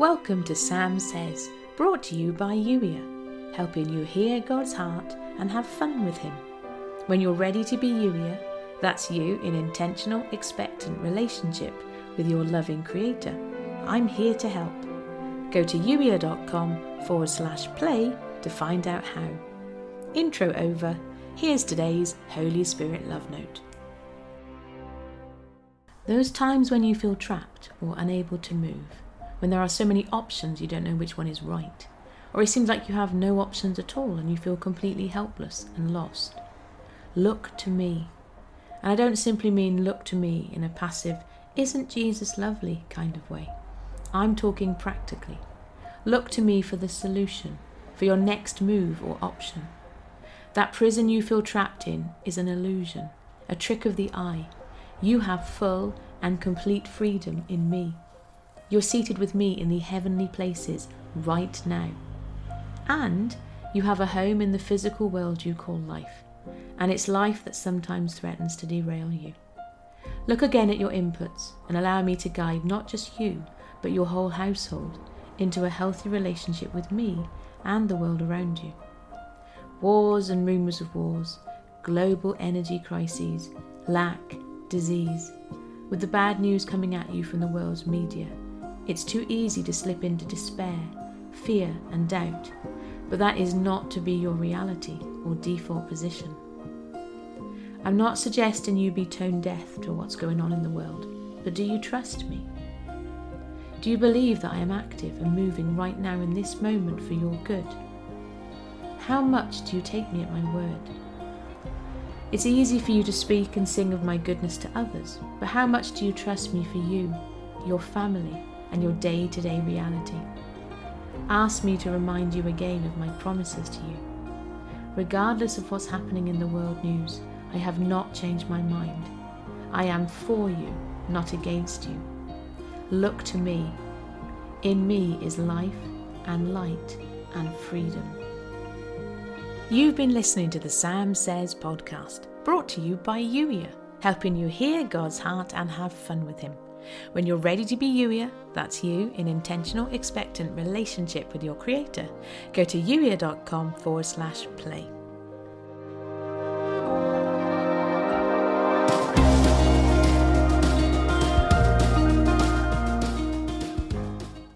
Welcome to Sam Says, brought to you by Youier, helping you hear God's heart and have fun with Him. When you're ready to be Youier, that's you in intentional, expectant relationship with your loving Creator. I'm here to help. Go to youier.com forward slash play to find out how. Intro over. Here's today's Holy Spirit Love Note. Those times when you feel trapped or unable to move when there are so many options you don't know which one is right. Or it seems like you have no options at all and you feel completely helpless and lost. Look to me. And I don't simply mean look to me in a passive, isn't Jesus lovely kind of way. I'm talking practically. Look to me for the solution, for your next move or option. That prison you feel trapped in is an illusion, a trick of the eye. You have full and complete freedom in me. You're seated with me in the heavenly places right now. And you have a home in the physical world you call life, and it's life that sometimes threatens to derail you. Look again at your inputs and allow me to guide not just you, but your whole household into a healthy relationship with me and the world around you. Wars and rumours of wars, global energy crises, lack, disease, with the bad news coming at you from the world's media it's too easy to slip into despair, fear, and doubt, but that is not to be your reality or default position. I'm not suggesting you be tone deaf to what's going on in the world, but do you trust me? Do you believe that I am active and moving right now in this moment for your good? How much do you take me at my word? It's easy for you to speak and sing of my goodness to others, but how much do you trust me for you, your family, and your day to day reality. Ask me to remind you again of my promises to you. Regardless of what's happening in the world news, I have not changed my mind. I am for you, not against you. Look to me. In me is life and light and freedom. You've been listening to the Sam Says podcast, brought to you by Youier, helping you hear God's heart and have fun with Him. When you're ready to be Youier, that's you in intentional, expectant relationship with your Creator, go to youier.com forward slash play.